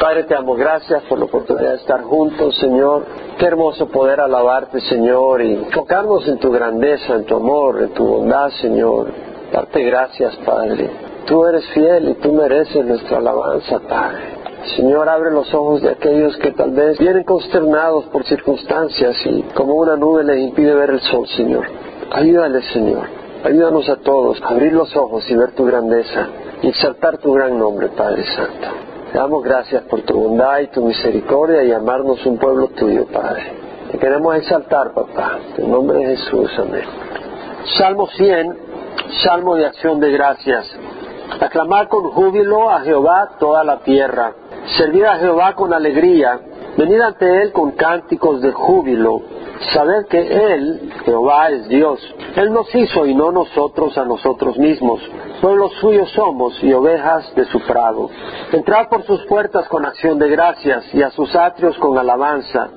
Padre, te damos gracias por la oportunidad de estar juntos, Señor. Qué hermoso poder alabarte, Señor, y tocarnos en tu grandeza, en tu amor, en tu bondad, Señor. Darte gracias, Padre. Tú eres fiel y tú mereces nuestra alabanza, Padre. Señor, abre los ojos de aquellos que tal vez vienen consternados por circunstancias y como una nube les impide ver el sol, Señor. Ayúdales, Señor. Ayúdanos a todos a abrir los ojos y ver tu grandeza y exaltar tu gran nombre, Padre Santo. Te damos gracias por tu bondad y tu misericordia y amarnos un pueblo tuyo, Padre. Te queremos exaltar, papá. En nombre de Jesús, amén. Salmo 100, Salmo de acción de gracias. Aclamar con júbilo a Jehová toda la tierra. Servir a Jehová con alegría. Venid ante Él con cánticos de júbilo. Saber que Él, Jehová, es Dios. Él nos hizo y no nosotros a nosotros mismos. Pueblos suyos somos y ovejas de su prado. Entrad por sus puertas con acción de gracias y a sus atrios con alabanza.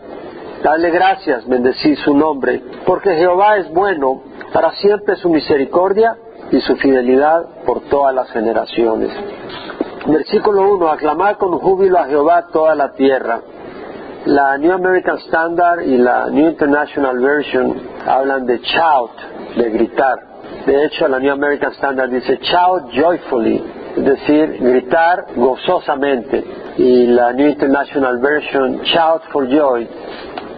Dadle gracias, bendecid su nombre, porque Jehová es bueno, para siempre su misericordia y su fidelidad por todas las generaciones. Versículo 1. Aclamad con júbilo a Jehová toda la tierra. La New American Standard y la New International Version hablan de shout, de gritar. De hecho, la New American Standard dice shout joyfully, es decir, gritar gozosamente. Y la New International Version shout for joy,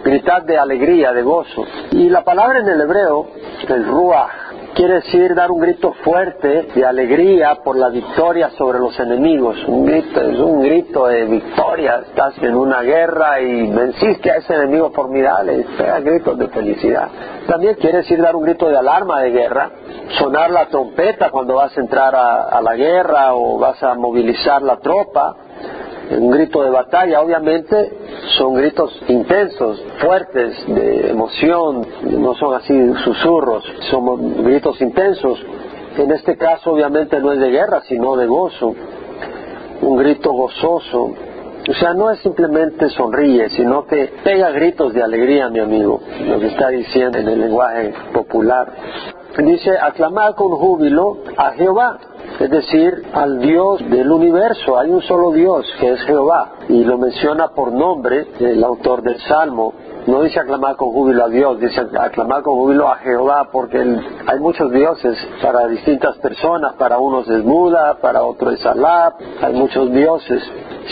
gritar de alegría, de gozo. Y la palabra en el hebreo, el ruach, quiere decir dar un grito fuerte de alegría por la victoria sobre los enemigos. Un grito es un grito de victoria. Estás en una guerra y venciste a ese enemigo formidable. Pega gritos de felicidad. También quiere decir dar un grito de alarma de guerra. Sonar la trompeta cuando vas a entrar a, a la guerra o vas a movilizar la tropa un grito de batalla, obviamente son gritos intensos, fuertes, de emoción, no son así susurros, son gritos intensos. En este caso obviamente no es de guerra, sino de gozo, un grito gozoso. O sea, no es simplemente sonríe, sino que pega gritos de alegría, mi amigo, lo que está diciendo en el lenguaje popular. Dice, aclamar con júbilo a Jehová es decir, al Dios del universo. Hay un solo Dios, que es Jehová, y lo menciona por nombre el autor del Salmo. No dice aclamar con júbilo a Dios, dice aclamar con júbilo a Jehová, porque hay muchos dioses para distintas personas, para unos es Buda, para otros es Alá, hay muchos dioses.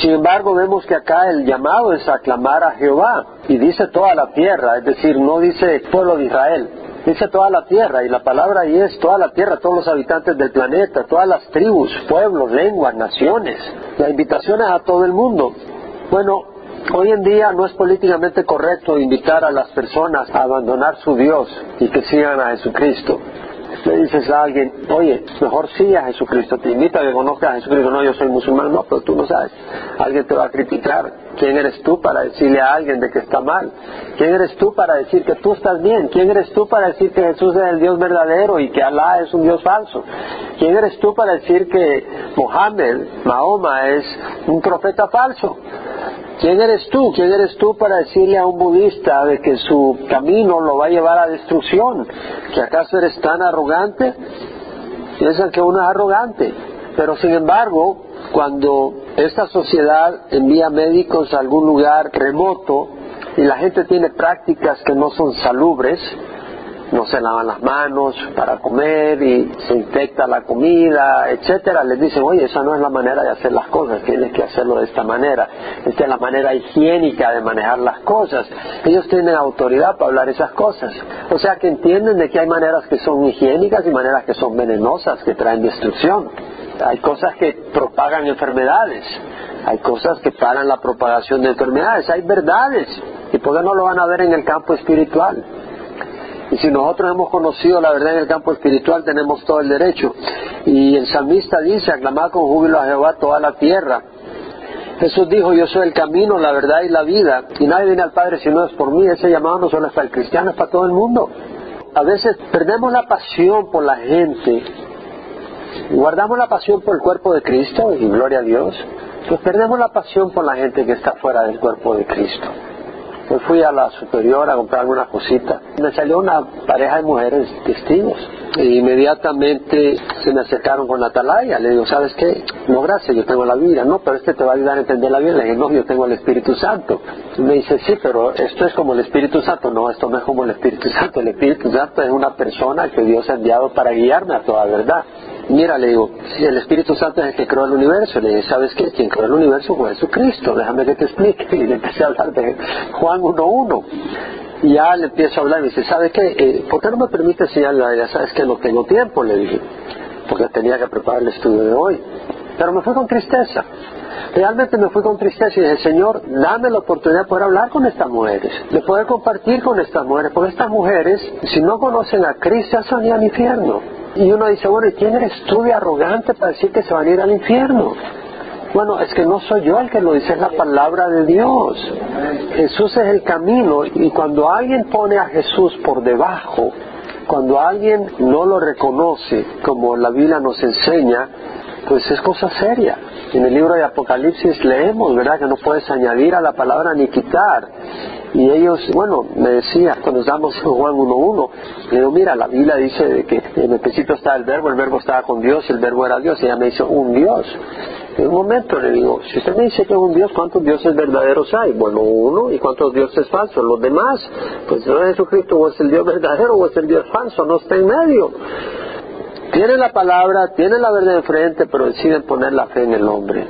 Sin embargo, vemos que acá el llamado es aclamar a Jehová, y dice toda la tierra, es decir, no dice pueblo de Israel, dice toda la tierra, y la palabra ahí es toda la tierra, todos los habitantes del planeta, todas las tribus, pueblos, lenguas, naciones. La invitación es a todo el mundo. Bueno, hoy en día no es políticamente correcto invitar a las personas a abandonar su Dios y que sigan a Jesucristo. Le dices a alguien, oye, mejor a Jesucristo, te invita a que conozcas a Jesucristo, no, yo soy musulmán, no, pero tú no sabes, alguien te va a criticar, ¿quién eres tú para decirle a alguien de que está mal? ¿Quién eres tú para decir que tú estás bien? ¿Quién eres tú para decir que Jesús es el Dios verdadero y que Alá es un Dios falso? ¿Quién eres tú para decir que Mohammed, Mahoma, es un profeta falso? ¿Quién eres tú? ¿Quién eres tú para decirle a un budista de que su camino lo va a llevar a destrucción? ¿Que acaso eres tan arrogante? Piensan que uno es arrogante. Pero sin embargo, cuando esta sociedad envía médicos a algún lugar remoto y la gente tiene prácticas que no son salubres, no se lavan las manos para comer y se infecta la comida, etcétera, les dicen, oye, esa no es la manera de hacer las cosas, tienes que hacerlo de esta manera, esta es la manera higiénica de manejar las cosas. Ellos tienen autoridad para hablar esas cosas. O sea que entienden de que hay maneras que son higiénicas y maneras que son venenosas, que traen destrucción. Hay cosas que propagan enfermedades, hay cosas que paran la propagación de enfermedades, hay verdades. ¿Y por qué no lo van a ver en el campo espiritual? Y si nosotros hemos conocido la verdad en el campo espiritual, tenemos todo el derecho. Y el salmista dice, aclamad con júbilo a Jehová toda la tierra. Jesús dijo, yo soy el camino, la verdad y la vida, y nadie viene al Padre si no es por mí. Ese llamado no solo es para el cristiano, es para todo el mundo. A veces perdemos la pasión por la gente, guardamos la pasión por el cuerpo de Cristo, y gloria a Dios, pues perdemos la pasión por la gente que está fuera del cuerpo de Cristo. Hoy fui a la superior a comprar alguna cosita. Me salió una pareja de mujeres testigos. E inmediatamente se me acercaron con la atalaya. Le digo, ¿sabes qué? No, gracias, yo tengo la Biblia. No, pero este te va a ayudar a entender la Biblia. Le dije, no, yo tengo el Espíritu Santo. Me dice, sí, pero esto es como el Espíritu Santo. No, esto no es como el Espíritu Santo. El Espíritu Santo es una persona que Dios ha enviado para guiarme a toda verdad. Mira, le digo, si el Espíritu Santo es el que creó el universo, le dije, ¿sabes qué? Quien creó el universo fue Jesucristo, déjame que te explique. Y le empecé a hablar de Juan 1.1. Y ya le empiezo a hablar y me dice, ¿sabes qué? Eh, ¿Por qué no me permite enseñarle a ella? ¿Sabes que No tengo tiempo, le dije, porque tenía que preparar el estudio de hoy. Pero me fui con tristeza. Realmente me fui con tristeza y dije, Señor, dame la oportunidad de poder hablar con estas mujeres, de poder compartir con estas mujeres, porque estas mujeres, si no conocen a Cristo, se van a ir al infierno. Y uno dice, bueno, ¿y quién eres tú de arrogante para decir que se van a ir al infierno? Bueno, es que no soy yo el que lo dice, es la palabra de Dios. Jesús es el camino y cuando alguien pone a Jesús por debajo, cuando alguien no lo reconoce como la Biblia nos enseña, pues es cosa seria. En el libro de Apocalipsis leemos, ¿verdad?, que no puedes añadir a la palabra ni quitar. Y ellos, bueno, me decía, cuando estamos en Juan 1.1, le digo, mira, la Biblia dice que en el principio estaba el verbo, el verbo estaba con Dios, el verbo era Dios, y ella me dice, un Dios. En un momento le digo, si usted me dice que es un Dios, ¿cuántos dioses verdaderos hay? Bueno, uno, ¿y cuántos dioses falsos? Los demás, pues no es Jesucristo, o es el Dios verdadero o es el Dios falso, no está en medio. Tienen la palabra, tienen la verdad enfrente, pero deciden poner la fe en el hombre.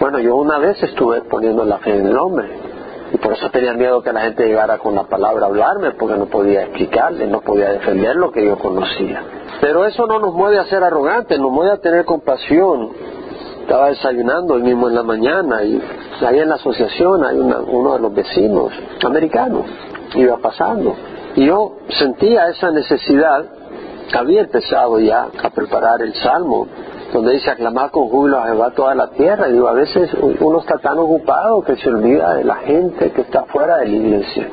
Bueno, yo una vez estuve poniendo la fe en el hombre. Y por eso tenía miedo que la gente llegara con la palabra a hablarme, porque no podía explicarle, no podía defender lo que yo conocía. Pero eso no nos mueve a ser arrogantes, nos mueve a tener compasión. Estaba desayunando hoy mismo en la mañana y ahí en la asociación hay uno de los vecinos americanos, iba pasando. Y yo sentía esa necesidad había empezado ya a preparar el salmo, donde dice aclamar con júbilo a Jehová toda la tierra. Y digo, a veces uno está tan ocupado que se olvida de la gente que está fuera de la iglesia.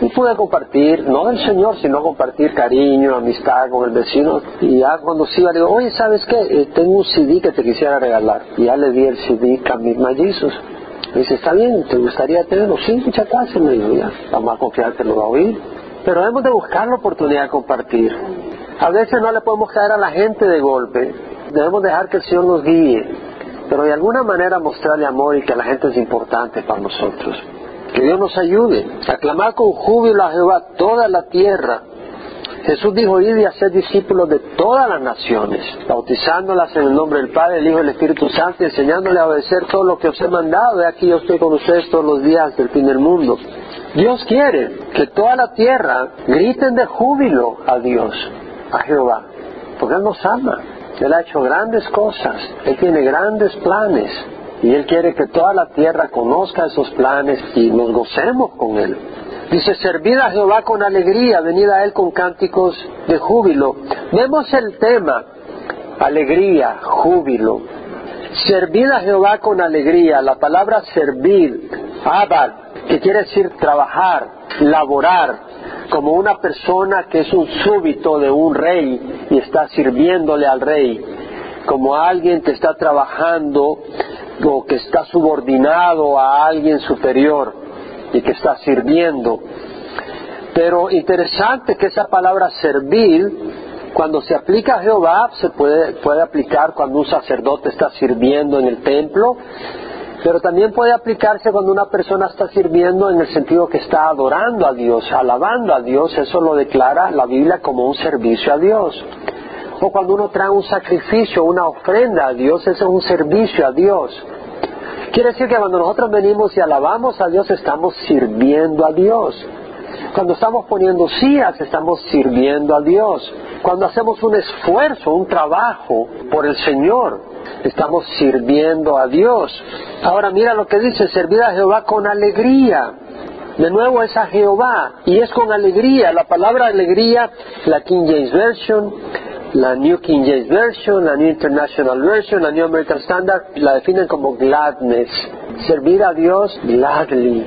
Y pude compartir, no del Señor, sino compartir cariño, amistad con el vecino. Y ya cuando se iba, le digo, oye, ¿sabes qué? Eh, tengo un CD que te quisiera regalar. Y ya le di el CD Camille Jesus. Me dice, está bien, ¿te gustaría tenerlo? Sí, muchas gracias, me dijo, ya, vamos a confiar que lo va a oír. Pero debemos de buscar la oportunidad de compartir. A veces no le podemos caer a la gente de golpe. Debemos dejar que el Señor nos guíe. Pero de alguna manera mostrarle amor y que la gente es importante para nosotros. Que Dios nos ayude. Aclamar con júbilo a Jehová toda la tierra. Jesús dijo, id y hacer discípulos de todas las naciones, bautizándolas en el nombre del Padre, del Hijo y del Espíritu Santo, y enseñándoles a obedecer todo lo que os he mandado. De aquí yo estoy con ustedes todos los días del fin del mundo. Dios quiere que toda la tierra griten de júbilo a Dios, a Jehová, porque Él nos ama. Él ha hecho grandes cosas, Él tiene grandes planes y Él quiere que toda la tierra conozca esos planes y nos gocemos con Él. Dice, servid a Jehová con alegría, venid a Él con cánticos de júbilo. Vemos el tema, alegría, júbilo. Servid a Jehová con alegría. La palabra servir, abad, que quiere decir trabajar, laborar, como una persona que es un súbito de un rey y está sirviéndole al rey, como alguien que está trabajando o que está subordinado a alguien superior y que está sirviendo. Pero interesante que esa palabra servir, cuando se aplica a Jehová, se puede, puede aplicar cuando un sacerdote está sirviendo en el templo, pero también puede aplicarse cuando una persona está sirviendo en el sentido que está adorando a Dios, alabando a Dios, eso lo declara la Biblia como un servicio a Dios. O cuando uno trae un sacrificio, una ofrenda a Dios, eso es un servicio a Dios. Quiere decir que cuando nosotros venimos y alabamos a Dios, estamos sirviendo a Dios. Cuando estamos poniendo sillas, estamos sirviendo a Dios. Cuando hacemos un esfuerzo, un trabajo por el Señor, estamos sirviendo a Dios. Ahora mira lo que dice, servir a Jehová con alegría. De nuevo es a Jehová y es con alegría. La palabra alegría, la King James Version, la New King James Version, la New International Version, la New American Standard, la definen como gladness. Servir a Dios gladly,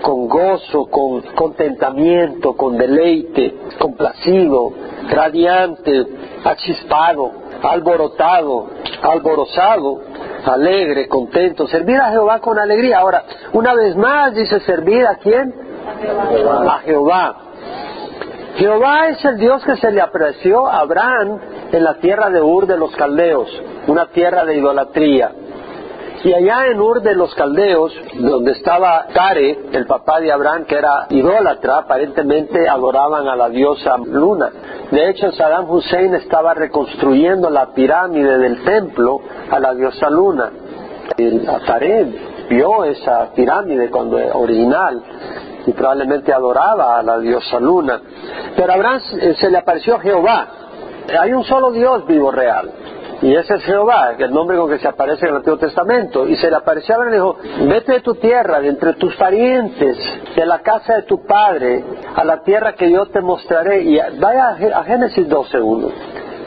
con gozo, con contentamiento, con deleite, complacido, radiante, achispado, alborotado, alborozado, alegre, contento, servir a Jehová con alegría. Ahora, una vez más dice servir a quién? A Jehová. Jehová es el Dios que se le apreció a Abraham en la tierra de Ur de los Caldeos, una tierra de idolatría. Y allá en Ur de los Caldeos, donde estaba Tare, el papá de Abraham, que era idólatra, aparentemente adoraban a la diosa Luna. De hecho, Saddam Hussein estaba reconstruyendo la pirámide del templo a la diosa Luna. Y Tare vio esa pirámide cuando original y probablemente adoraba a la diosa Luna. Pero Abraham se le apareció Jehová. Hay un solo Dios vivo real. Y ese es Jehová, el nombre con que se aparece en el Antiguo Testamento. Y se le apareció a Abraham y dijo, vete de tu tierra, de entre tus parientes, de la casa de tu padre, a la tierra que yo te mostraré. Y vaya a Génesis 12, 1.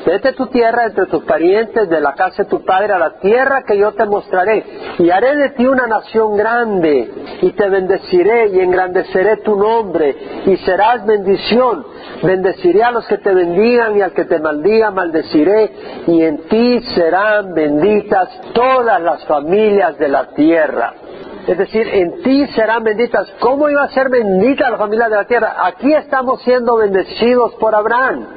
Vete tu tierra entre tus parientes, de la casa de tu padre, a la tierra que yo te mostraré, y haré de ti una nación grande, y te bendeciré y engrandeceré tu nombre, y serás bendición. Bendeciré a los que te bendigan y al que te maldiga maldeciré, y en ti serán benditas todas las familias de la tierra. Es decir, en ti serán benditas. ¿Cómo iba a ser bendita la familia de la tierra? Aquí estamos siendo bendecidos por Abraham.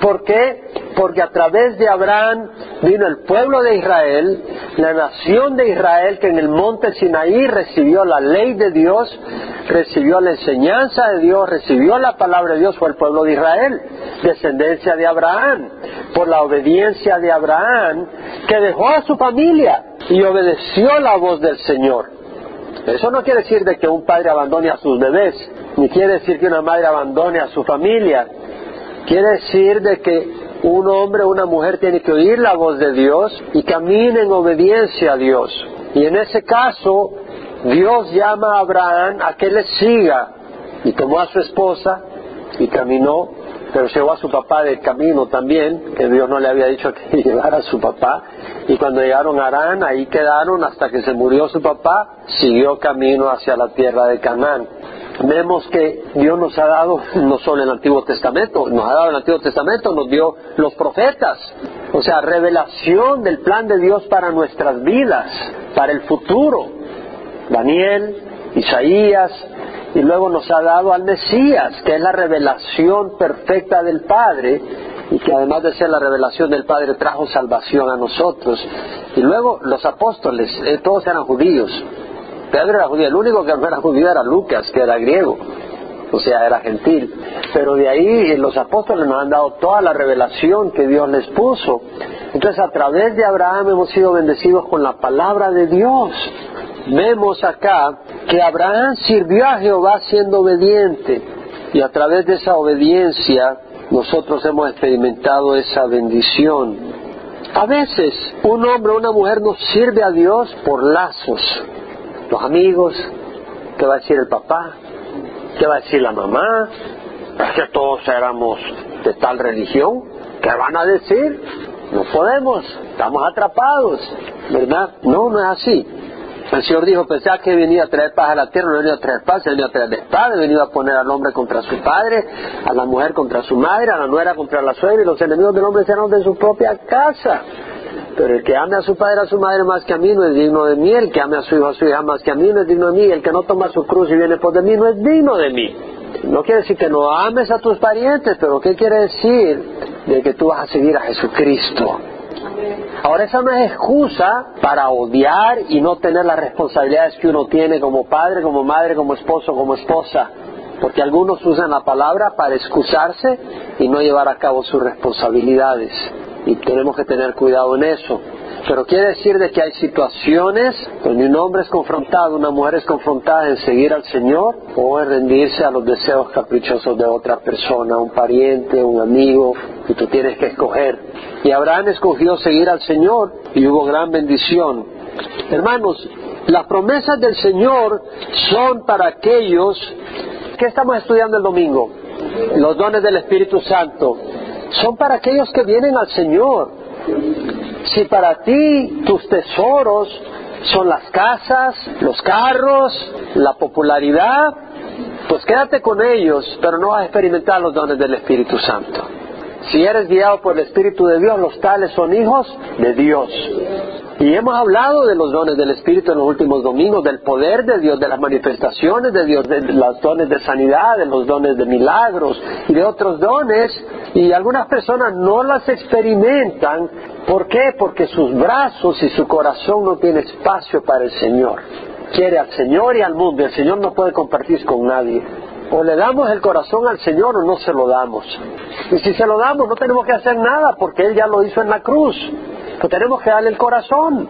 ¿Por qué? Porque a través de Abraham vino el pueblo de Israel, la nación de Israel que en el monte Sinaí recibió la ley de Dios, recibió la enseñanza de Dios, recibió la palabra de Dios, fue el pueblo de Israel, descendencia de Abraham, por la obediencia de Abraham, que dejó a su familia y obedeció la voz del Señor. Eso no quiere decir de que un padre abandone a sus bebés, ni quiere decir que una madre abandone a su familia, Quiere decir de que un hombre o una mujer tiene que oír la voz de Dios y camine en obediencia a Dios. Y en ese caso, Dios llama a Abraham a que le siga. Y tomó a su esposa y caminó, pero llevó a su papá del camino también, que Dios no le había dicho que llevara a su papá. Y cuando llegaron a Arán, ahí quedaron hasta que se murió su papá, siguió camino hacia la tierra de Canaán vemos que Dios nos ha dado no solo el Antiguo Testamento, nos ha dado el Antiguo Testamento, nos dio los profetas, o sea, revelación del plan de Dios para nuestras vidas, para el futuro. Daniel, Isaías, y luego nos ha dado al Mesías, que es la revelación perfecta del Padre, y que además de ser la revelación del Padre trajo salvación a nosotros. Y luego los apóstoles, eh, todos eran judíos, Pedro era judío, el único que no era judío era Lucas, que era griego, o sea, era gentil. Pero de ahí los apóstoles nos han dado toda la revelación que Dios les puso. Entonces, a través de Abraham hemos sido bendecidos con la palabra de Dios. Vemos acá que Abraham sirvió a Jehová siendo obediente y a través de esa obediencia nosotros hemos experimentado esa bendición. A veces un hombre o una mujer nos sirve a Dios por lazos, los amigos, qué va a decir el papá, qué va a decir la mamá, es que todos éramos de tal religión, ¿qué van a decir? No podemos, estamos atrapados, ¿verdad? No, no es así. El Señor dijo, pensaba que venía a traer paz a la tierra, no venía a traer paz, venía a traer espada, venía a poner al hombre contra su padre, a la mujer contra su madre, a la nuera contra la suegra, y los enemigos del hombre serán de su propia casa. Pero el que ame a su padre, a su madre más que a mí no es digno de mí, el que ame a su hijo, a su hija más que a mí no es digno de mí, el que no toma su cruz y viene por de mí no es digno de mí. No quiere decir que no ames a tus parientes, pero ¿qué quiere decir? De que tú vas a seguir a Jesucristo. Ahora esa no es excusa para odiar y no tener las responsabilidades que uno tiene como padre, como madre, como esposo, como esposa. Porque algunos usan la palabra para excusarse y no llevar a cabo sus responsabilidades y tenemos que tener cuidado en eso. Pero quiere decir de que hay situaciones donde un hombre es confrontado, una mujer es confrontada en seguir al Señor o en rendirse a los deseos caprichosos de otra persona, un pariente, un amigo, y tú tienes que escoger. Y Abraham escogió seguir al Señor y hubo gran bendición. Hermanos, las promesas del Señor son para aquellos que estamos estudiando el domingo, los dones del Espíritu Santo son para aquellos que vienen al Señor. Si para ti tus tesoros son las casas, los carros, la popularidad, pues quédate con ellos, pero no vas a experimentar los dones del Espíritu Santo. Si eres guiado por el Espíritu de Dios, los tales son hijos de Dios. Y hemos hablado de los dones del Espíritu en los últimos domingos, del poder de Dios, de las manifestaciones de Dios, de los dones de sanidad, de los dones de milagros y de otros dones. Y algunas personas no las experimentan. ¿Por qué? Porque sus brazos y su corazón no tienen espacio para el Señor. Quiere al Señor y al mundo. El Señor no puede compartir con nadie. O le damos el corazón al Señor o no se lo damos. Y si se lo damos no tenemos que hacer nada porque Él ya lo hizo en la cruz. Pues tenemos que darle el corazón.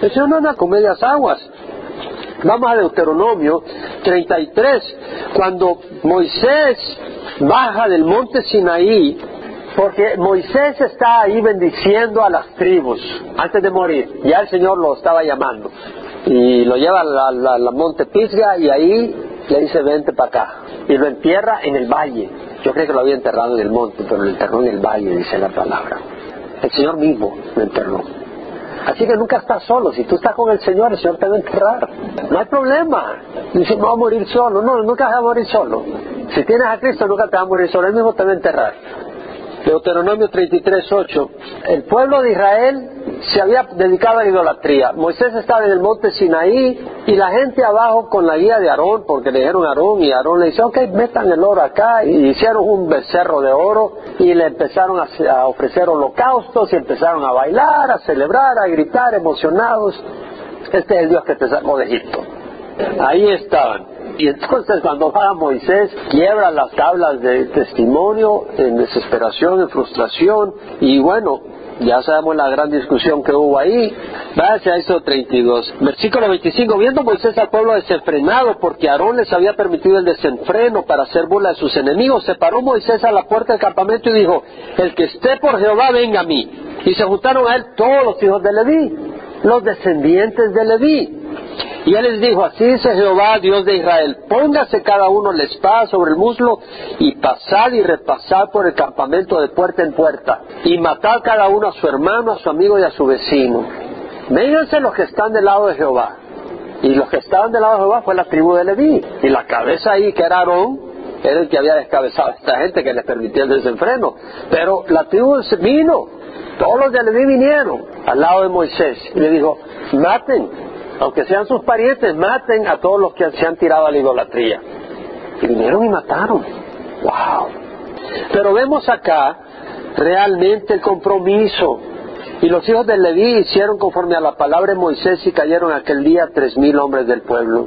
El Señor no anda con medias aguas. Vamos a Deuteronomio 33, cuando Moisés baja del monte Sinaí, porque Moisés está ahí bendiciendo a las tribus antes de morir. Ya el Señor lo estaba llamando. Y lo lleva al monte Pisga y ahí le dice vente para acá. Y lo entierra en el valle. Yo creo que lo había enterrado en el monte, pero lo enterró en el valle, dice la palabra. El Señor mismo lo enterró. Así que nunca estás solo. Si tú estás con el Señor, el Señor te va a enterrar. No hay problema. Dice, no va a morir solo. No, nunca vas a morir solo. Si tienes a Cristo, nunca te va a morir solo. Él mismo te va a enterrar. Deuteronomio 33, 8. El pueblo de Israel se había dedicado a la idolatría. Moisés estaba en el monte Sinaí y la gente abajo con la guía de Aarón, porque le dijeron a Aarón y Aarón le dice, ok, metan el oro acá y hicieron un becerro de oro y le empezaron a, ofrecer holocaustos y empezaron a bailar, a celebrar, a gritar emocionados. Este es el Dios que te sacó de Egipto. Ahí estaban. Y entonces cuando va Moisés, quiebra las tablas de testimonio en desesperación, en frustración, y bueno, ya sabemos la gran discusión que hubo ahí. Váyase a eso 32. Versículo 25. Viendo Moisés al pueblo desenfrenado porque Aarón les había permitido el desenfreno para hacer burla de sus enemigos, se paró Moisés a la puerta del campamento y dijo, el que esté por Jehová venga a mí. Y se juntaron a él todos los hijos de Leví, los descendientes de Leví. Y él les dijo, así dice Jehová, Dios de Israel, póngase cada uno la espada sobre el muslo y pasad y repasad por el campamento de puerta en puerta y matad cada uno a su hermano, a su amigo y a su vecino. Vénganse los que están del lado de Jehová. Y los que estaban del lado de Jehová fue la tribu de Leví. Y la cabeza ahí, que era Aarón, era el que había descabezado a esta gente que les permitía el desenfreno. Pero la tribu vino, todos los de Leví vinieron al lado de Moisés y le dijo, maten aunque sean sus parientes, maten a todos los que se han tirado a la idolatría. Y vinieron y mataron. ¡Wow! Pero vemos acá realmente el compromiso. Y los hijos de Leví hicieron conforme a la palabra de Moisés y cayeron aquel día tres mil hombres del pueblo.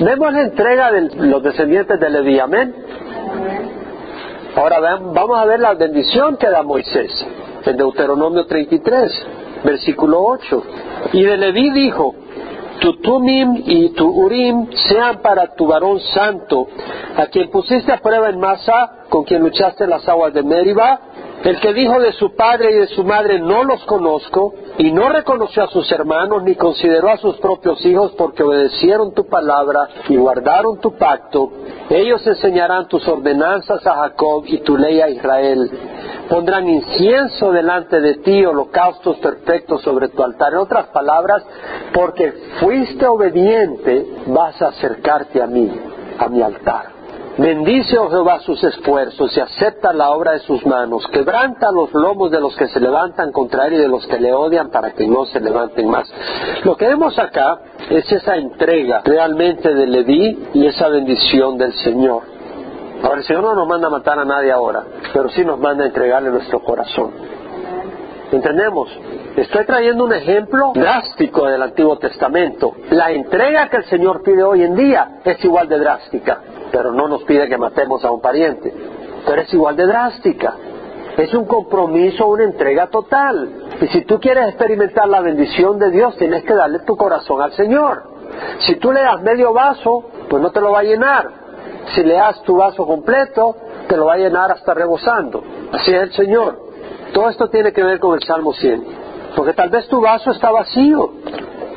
Vemos la entrega de los descendientes de Leví, amén. Ahora vamos a ver la bendición que da Moisés en Deuteronomio 33, versículo 8. Y de Leví dijo, tu Tumim y tu Urim sean para tu varón santo, a quien pusiste a prueba en masa, con quien luchaste en las aguas de Meriba, el que dijo de su padre y de su madre no los conozco, y no reconoció a sus hermanos ni consideró a sus propios hijos porque obedecieron tu palabra y guardaron tu pacto, ellos enseñarán tus ordenanzas a Jacob y tu ley a Israel pondrán incienso delante de ti, holocaustos perfectos sobre tu altar. En otras palabras, porque fuiste obediente, vas a acercarte a mí, a mi altar. Bendice, oh Jehová, sus esfuerzos y acepta la obra de sus manos. Quebranta los lomos de los que se levantan contra él y de los que le odian para que no se levanten más. Lo que vemos acá es esa entrega realmente de Leví y esa bendición del Señor. Ahora, el Señor no nos manda a matar a nadie ahora, pero sí nos manda a entregarle nuestro corazón. ¿Entendemos? Estoy trayendo un ejemplo drástico del Antiguo Testamento. La entrega que el Señor pide hoy en día es igual de drástica, pero no nos pide que matemos a un pariente, pero es igual de drástica. Es un compromiso, una entrega total. Y si tú quieres experimentar la bendición de Dios, tienes que darle tu corazón al Señor. Si tú le das medio vaso, pues no te lo va a llenar si le das tu vaso completo, te lo va a llenar hasta rebosando. Así es el Señor. Todo esto tiene que ver con el Salmo 100. Porque tal vez tu vaso está vacío,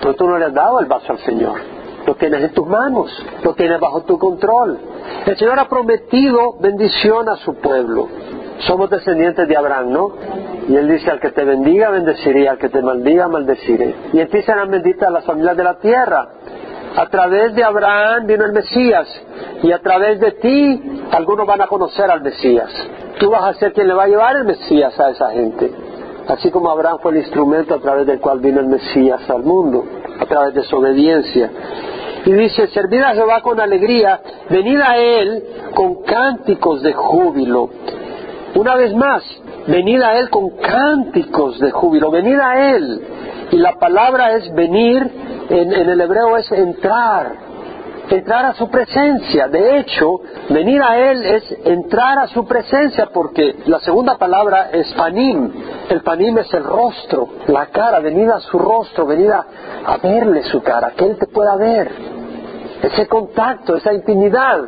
pero tú no le has dado el vaso al Señor. Lo tienes en tus manos, lo tienes bajo tu control. El Señor ha prometido bendición a su pueblo. Somos descendientes de Abraham, ¿no? Y Él dice, al que te bendiga, bendeciré, al que te maldiga, maldeciré. Y en ti serán benditas las familias de la tierra. A través de Abraham vino el Mesías y a través de ti algunos van a conocer al Mesías. Tú vas a ser quien le va a llevar el Mesías a esa gente. así como Abraham fue el instrumento a través del cual vino el Mesías al mundo, a través de su obediencia. Y dice, servid a Jehová con alegría, venid a Él con cánticos de júbilo. Una vez más, venid a Él con cánticos de júbilo, venid a Él. Y la palabra es venir, en, el hebreo es entrar, entrar a su presencia. De hecho, venir a Él es entrar a su presencia porque la segunda palabra es panim. El panim es el rostro, la cara, venir a su rostro, venir a, a verle su cara, que Él te pueda ver. Ese contacto, esa intimidad,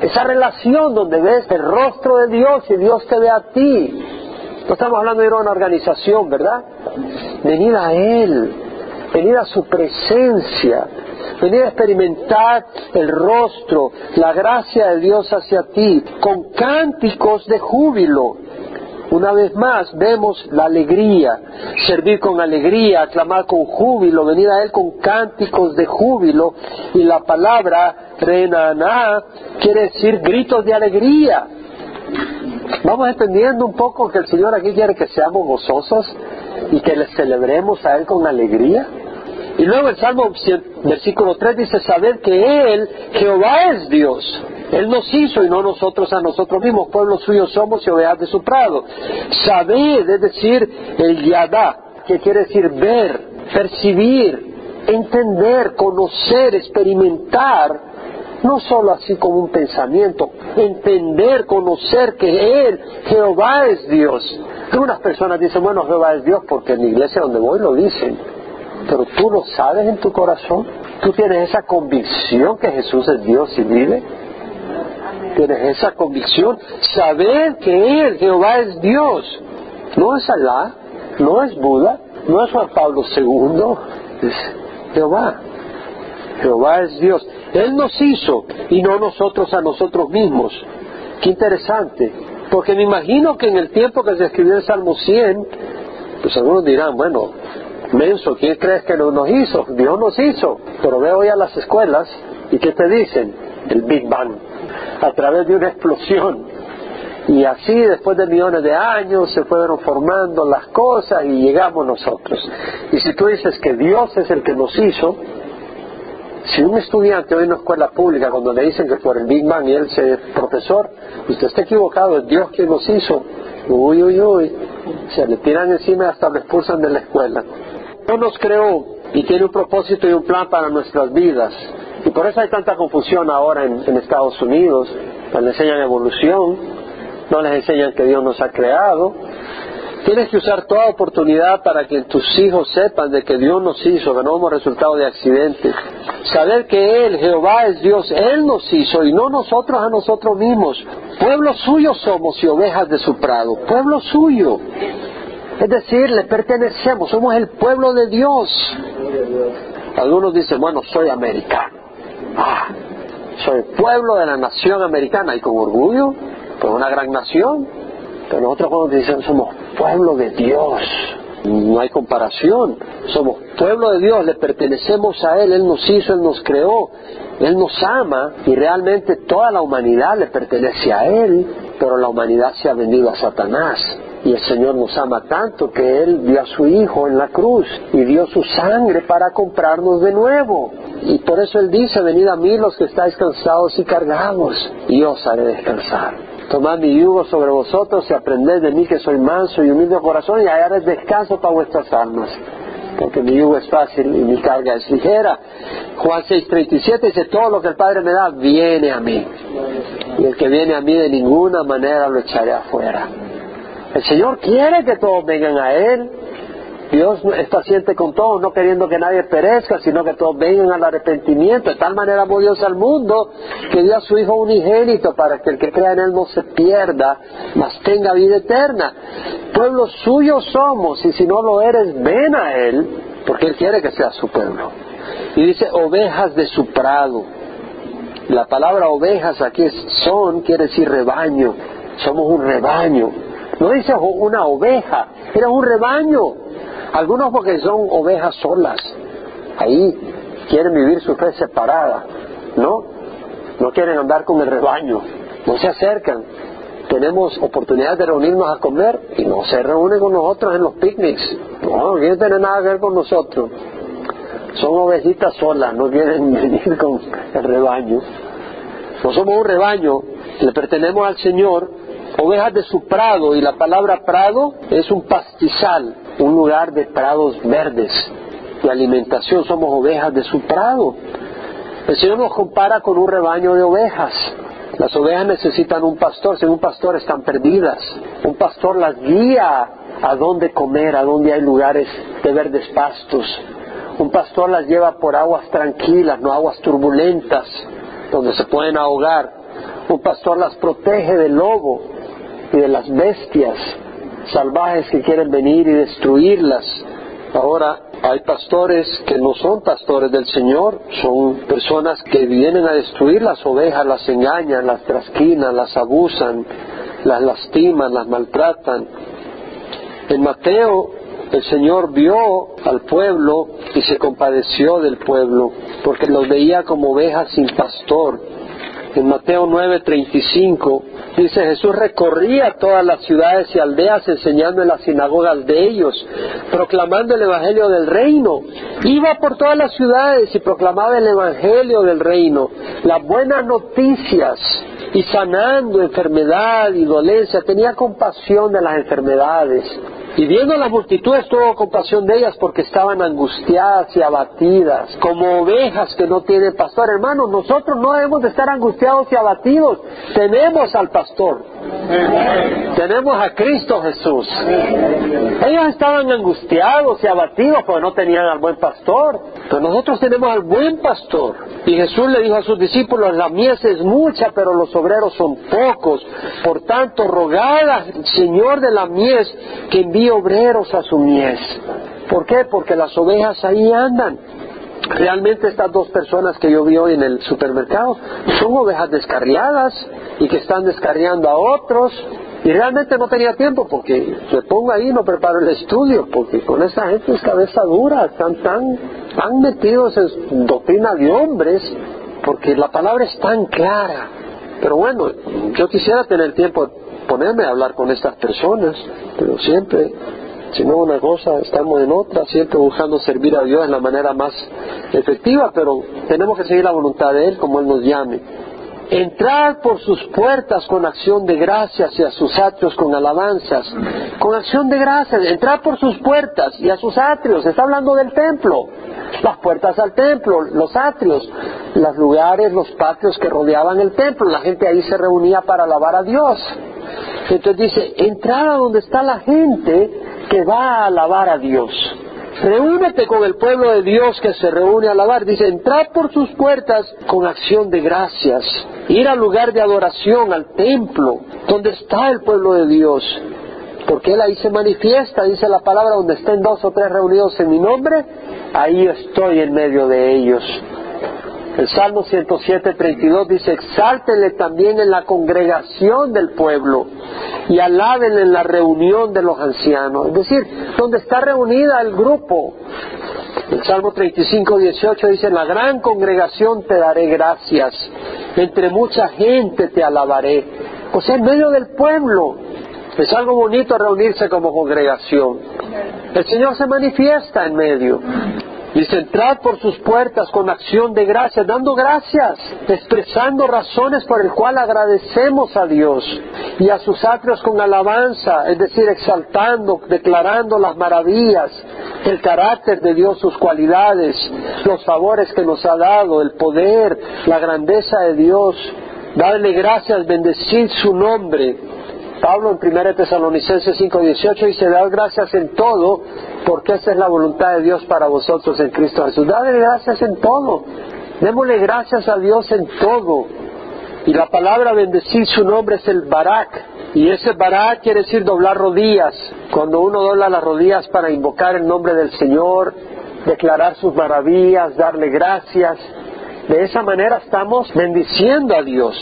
esa relación donde ves el rostro de Dios y Dios te ve a ti. No estamos hablando de ir a una organización, ¿verdad? Venir a Él, venir a su presencia, venir a experimentar el rostro, la gracia de Dios hacia ti, con cánticos de júbilo. Una vez más vemos la alegría, servir con alegría, aclamar con júbilo, venir a Él con cánticos de júbilo y la palabra renaná quiere decir gritos de alegría. Vamos entendiendo un poco que el Señor aquí quiere que seamos gozosos y que le celebremos a Él con alegría. Y luego el Salmo versículo 3 dice, saber que Él, Jehová es Dios. Él nos hizo y no nosotros a nosotros mismos, pueblo suyo somos y ovejas de su prado. Saber, es decir, el yadá, que quiere decir ver, percibir, entender, conocer, experimentar, no solo así como un pensamiento, entender, conocer que Él, Jehová es Dios. Algunas personas dicen, bueno, Jehová es Dios porque en la iglesia donde voy lo dicen pero tú lo sabes en tu corazón. Tú tienes esa convicción que Jesús es Dios y vive. Tienes esa convicción. Saber que Él, Jehová, es Dios. No es Alá, no es Buda, no es Juan Pablo II, es Jehová. Jehová es Dios. Él nos hizo y no nosotros a nosotros mismos. Qué interesante. Porque me imagino que en el tiempo que se escribió el Salmo 100, pues algunos dirán, bueno, menso, ¿quién crees que nos hizo? Dios nos hizo. Pero veo hoy a las escuelas y ¿qué te dicen? El Big Bang, a través de una explosión. Y así después de millones de años se fueron formando las cosas y llegamos nosotros. Y si tú dices que Dios es el que nos hizo, si un estudiante hoy en una escuela pública, cuando le dicen que por el Big Bang y él es profesor, usted está equivocado, es Dios quien nos hizo. Uy, uy, uy. Se le tiran encima hasta lo expulsan de la escuela. Dios nos creó y tiene un propósito y un plan para nuestras vidas. Y por eso hay tanta confusión ahora en, Estados Unidos. Les enseñan evolución, no les enseñan que Dios nos ha creado. Tienes que usar toda oportunidad para que tus hijos sepan de que Dios nos hizo, que no hemos resultado de accidentes. Saber que Él, Jehová es Dios, Él nos hizo y no nosotros a nosotros mismos. Pueblo suyo somos y ovejas de su prado. Pueblo suyo. Es decir, le pertenecemos, somos el pueblo de Dios. Algunos dicen, bueno, soy americano. Ah, soy pueblo de la nación americana y con orgullo, pues una gran nación. Pero nosotros cuando dicen somos pueblo de Dios, no hay comparación. Somos pueblo de Dios, le pertenecemos a Él, Él nos hizo, Él nos creó, Él nos ama y realmente toda la humanidad le pertenece a Él, pero la humanidad se ha vendido a Satanás. Y el Señor nos ama tanto que Él dio a su Hijo en la cruz y dio su sangre para comprarnos de nuevo. Y por eso Él dice, venid a mí los que estáis cansados y cargados, y os haré descansar. Tomad mi yugo sobre vosotros y aprended de mí que soy manso y humilde de corazón y hallaréis descanso para vuestras almas. Porque mi yugo es fácil y mi carga es ligera. Juan 6:37 dice, todo lo que el Padre me da viene a mí. Y el que viene a mí de ninguna manera lo echaré afuera. El Señor quiere que todos vengan a Él. Dios es paciente con todos, no queriendo que nadie perezca, sino que todos vengan al arrepentimiento. De tal manera amó Dios al mundo que dio a su Hijo unigénito para que el que crea en Él no se pierda, mas tenga vida eterna. Pueblo suyo somos, y si no lo eres, ven a Él, porque Él quiere que sea su pueblo. Y dice ovejas de su prado. La palabra ovejas aquí son, quiere decir rebaño. Somos un rebaño. No dice una oveja, era un rebaño. Algunos porque son ovejas solas. Ahí quieren vivir su fe separada. No, no quieren andar con el rebaño. No se acercan. tenemos oportunidad de reunirnos a comer y no se reúnen con nosotros en los picnics. No, no quieren tener nada que ver con nosotros. Son ovejitas solas, no quieren venir con el rebaño. No somos un rebaño, le pertenecemos al Señor, ovejas de su prado, y la palabra prado es un pastizal, un lugar de prados verdes, de alimentación, somos ovejas de su prado. El Señor nos compara con un rebaño de ovejas. Las ovejas necesitan un pastor, sin un pastor están perdidas. Un pastor las guía a dónde comer, a dónde hay lugares de verdes pastos. Un pastor las lleva por aguas tranquilas, no aguas turbulentas, donde se pueden ahogar. Un pastor las protege del lobo y de las bestias salvajes que quieren venir y destruirlas. Ahora, hay pastores que no son pastores del Señor, son personas que vienen a destruir las ovejas, las engañan, las trasquinan, las abusan, las lastiman, las maltratan. En Mateo el Señor vio al pueblo y se compadeció del pueblo, porque los veía como ovejas sin pastor. En Mateo 9:35 dice Jesús recorría todas las ciudades y aldeas enseñando en las sinagogas de ellos, proclamando el Evangelio del reino. Iba por todas las ciudades y proclamaba el Evangelio del reino, las buenas noticias y sanando enfermedad y dolencia. Tenía compasión de las enfermedades y viendo las multitudes tuvo compasión de ellas porque estaban angustiadas y abatidas, como ovejas que no tienen pastor. Hermanos, nosotros no debemos de estar angustiados y abatidos. Tenemos al pastor. Tenemos a Cristo Jesús. Ellos estaban angustiados y abatidos porque no tenían al buen pastor. Pero nosotros tenemos al buen pastor. Y Jesús le dijo a sus discípulos, la mies es mucha, pero los obreros son pocos. Por tanto, rogad al Señor de la mies que envíe obreros a su mies. ¿Por qué? Porque las ovejas ahí andan. Realmente estas dos personas que yo vi hoy en el supermercado son ovejas descarriadas y que están descarriando a otros y realmente no tenía tiempo porque me pongo ahí y no preparo el estudio porque con esa gente es cabeza dura, están tan, tan metidos en doctrina de hombres porque la palabra es tan clara. Pero bueno, yo quisiera tener tiempo ponerme a hablar con estas personas, pero siempre si no una cosa, estamos en otra, siempre buscando servir a Dios de la manera más efectiva, pero tenemos que seguir la voluntad de Él como Él nos llame. Entrar por sus puertas con acción de gracias y a sus atrios con alabanzas. Con acción de gracias, entrar por sus puertas y a sus atrios. Está hablando del templo. Las puertas al templo, los atrios, los lugares, los patios que rodeaban el templo. La gente ahí se reunía para alabar a Dios. Entonces dice, entrar a donde está la gente que va a alabar a Dios. Reúnete con el pueblo de Dios que se reúne a alabar. Dice, entrad por sus puertas con acción de gracias. Ir al lugar de adoración, al templo, donde está el pueblo de Dios. Porque Él ahí se manifiesta, dice la palabra, donde estén dos o tres reunidos en mi nombre, ahí estoy en medio de ellos. El Salmo 107, 32 dice, exáltenle también en la congregación del pueblo y alábenle en la reunión de los ancianos. Es decir, donde está reunida el grupo. El Salmo 35, 18 dice, en la gran congregación te daré gracias, entre mucha gente te alabaré. O sea, en medio del pueblo. Es algo bonito reunirse como congregación. El Señor se manifiesta en medio. Dice, entrad por sus puertas con acción de gracias, dando gracias, expresando razones por el cual agradecemos a Dios y a sus atrios con alabanza, es decir, exaltando, declarando las maravillas, el carácter de Dios, sus cualidades, los favores que nos ha dado, el poder, la grandeza de Dios, darle gracias, bendecir su nombre, Pablo en 1 Tesalonicenses 5:18 dice, dad gracias en todo, porque esa es la voluntad de Dios para vosotros en Cristo Jesús. Dadle gracias en todo. Démosle gracias a Dios en todo. Y la palabra bendecir su nombre es el barak. Y ese barak quiere decir doblar rodillas. Cuando uno dobla las rodillas para invocar el nombre del Señor, declarar sus maravillas, darle gracias. De esa manera estamos bendiciendo a Dios.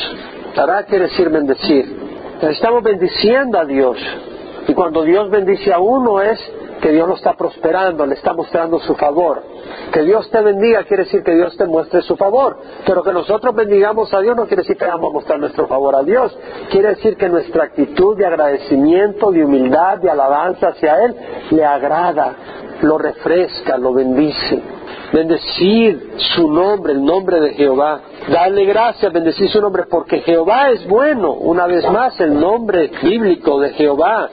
Barak quiere decir bendecir. Estamos bendiciendo a Dios. Y cuando Dios bendice a uno es que Dios lo está prosperando, le está mostrando su favor. Que Dios te bendiga quiere decir que Dios te muestre su favor. Pero que nosotros bendigamos a Dios no quiere decir que vamos a mostrar nuestro favor a Dios. Quiere decir que nuestra actitud de agradecimiento, de humildad, de alabanza hacia Él le agrada, lo refresca, lo bendice. Bendecir su nombre, el nombre de Jehová. Darle gracias, bendecir su nombre, porque Jehová es bueno. Una vez más, el nombre bíblico de Jehová.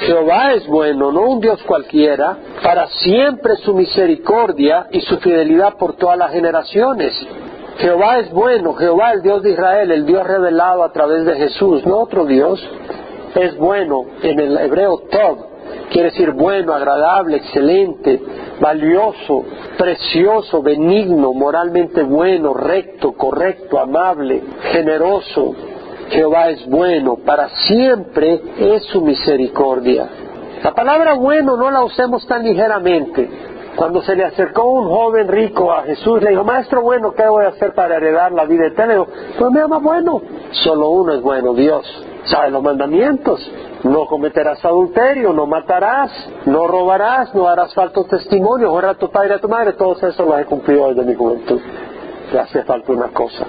Jehová es bueno, no un Dios cualquiera. Para siempre su misericordia y su fidelidad por todas las generaciones. Jehová es bueno, Jehová el Dios de Israel, el Dios revelado a través de Jesús, no otro Dios. Es bueno en el hebreo Tov, quiere decir bueno, agradable, excelente, valioso, precioso, benigno, moralmente bueno, recto, correcto, amable, generoso. Jehová es bueno, para siempre es su misericordia. La palabra bueno no la usemos tan ligeramente. Cuando se le acercó un joven rico a Jesús, le dijo, Maestro bueno, ¿qué voy a hacer para heredar la vida eterna? Dijo, pues me llama bueno. Solo uno es bueno, Dios. Sabe los mandamientos. No cometerás adulterio, no matarás, no robarás, no harás falto testimonio, honra a tu padre y a tu madre. Todo eso lo he cumplido desde mi juventud. Te hace falta una cosa.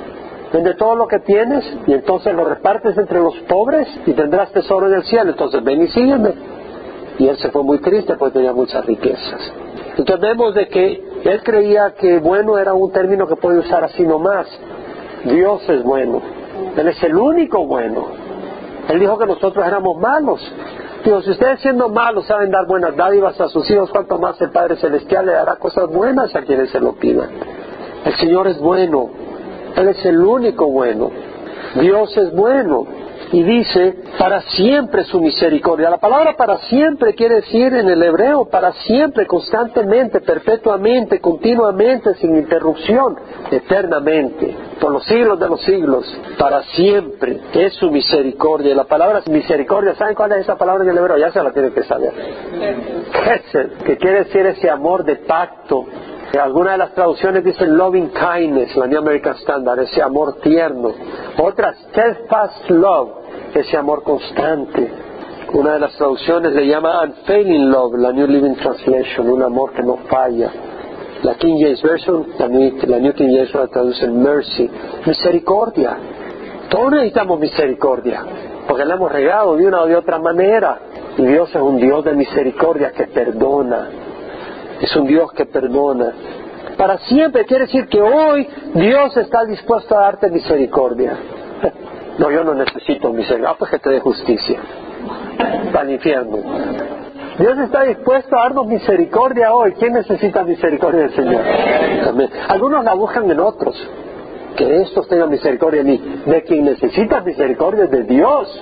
Vende todo lo que tienes y entonces lo repartes entre los pobres y tendrás tesoro en el cielo. Entonces ven y sígueme. Y él se fue muy triste porque tenía muchas riquezas. Entonces vemos de que él creía que bueno era un término que puede usar así nomás. Dios es bueno. Él es el único bueno. Él dijo que nosotros éramos malos. Dijo, si ustedes siendo malos saben dar buenas dádivas a sus hijos, cuanto más el Padre Celestial le dará cosas buenas a quienes se lo pidan. El Señor es bueno. Él es el único bueno. Dios es bueno y dice para siempre su misericordia. La palabra para siempre quiere decir en el hebreo para siempre, constantemente, perpetuamente, continuamente, sin interrupción, eternamente, por los siglos de los siglos, para siempre es su misericordia. Y la palabra misericordia, ¿saben cuál es esa palabra en el hebreo? Ya se la tienen que saber. Que quiere decir ese amor de pacto, algunas de las traducciones dicen loving kindness, la New American Standard, ese amor tierno. Otras, steadfast love, ese amor constante. Una de las traducciones le llama unfailing love, la New Living Translation, un amor que no falla. La King James Version, la New, King James la traduce mercy, misericordia. Todos necesitamos misericordia, porque la hemos regado de una o de otra manera. Y Dios es un Dios de misericordia que perdona, es un Dios que perdona. Para siempre quiere decir que hoy Dios está dispuesto a darte misericordia. No, yo no necesito misericordia, ah, pues que te dé justicia. Para el infierno. Dios está dispuesto a darnos misericordia hoy. ¿Quién necesita misericordia del Señor? Algunos la buscan en otros. Que estos tengan misericordia en mí. De quien necesita misericordia de Dios.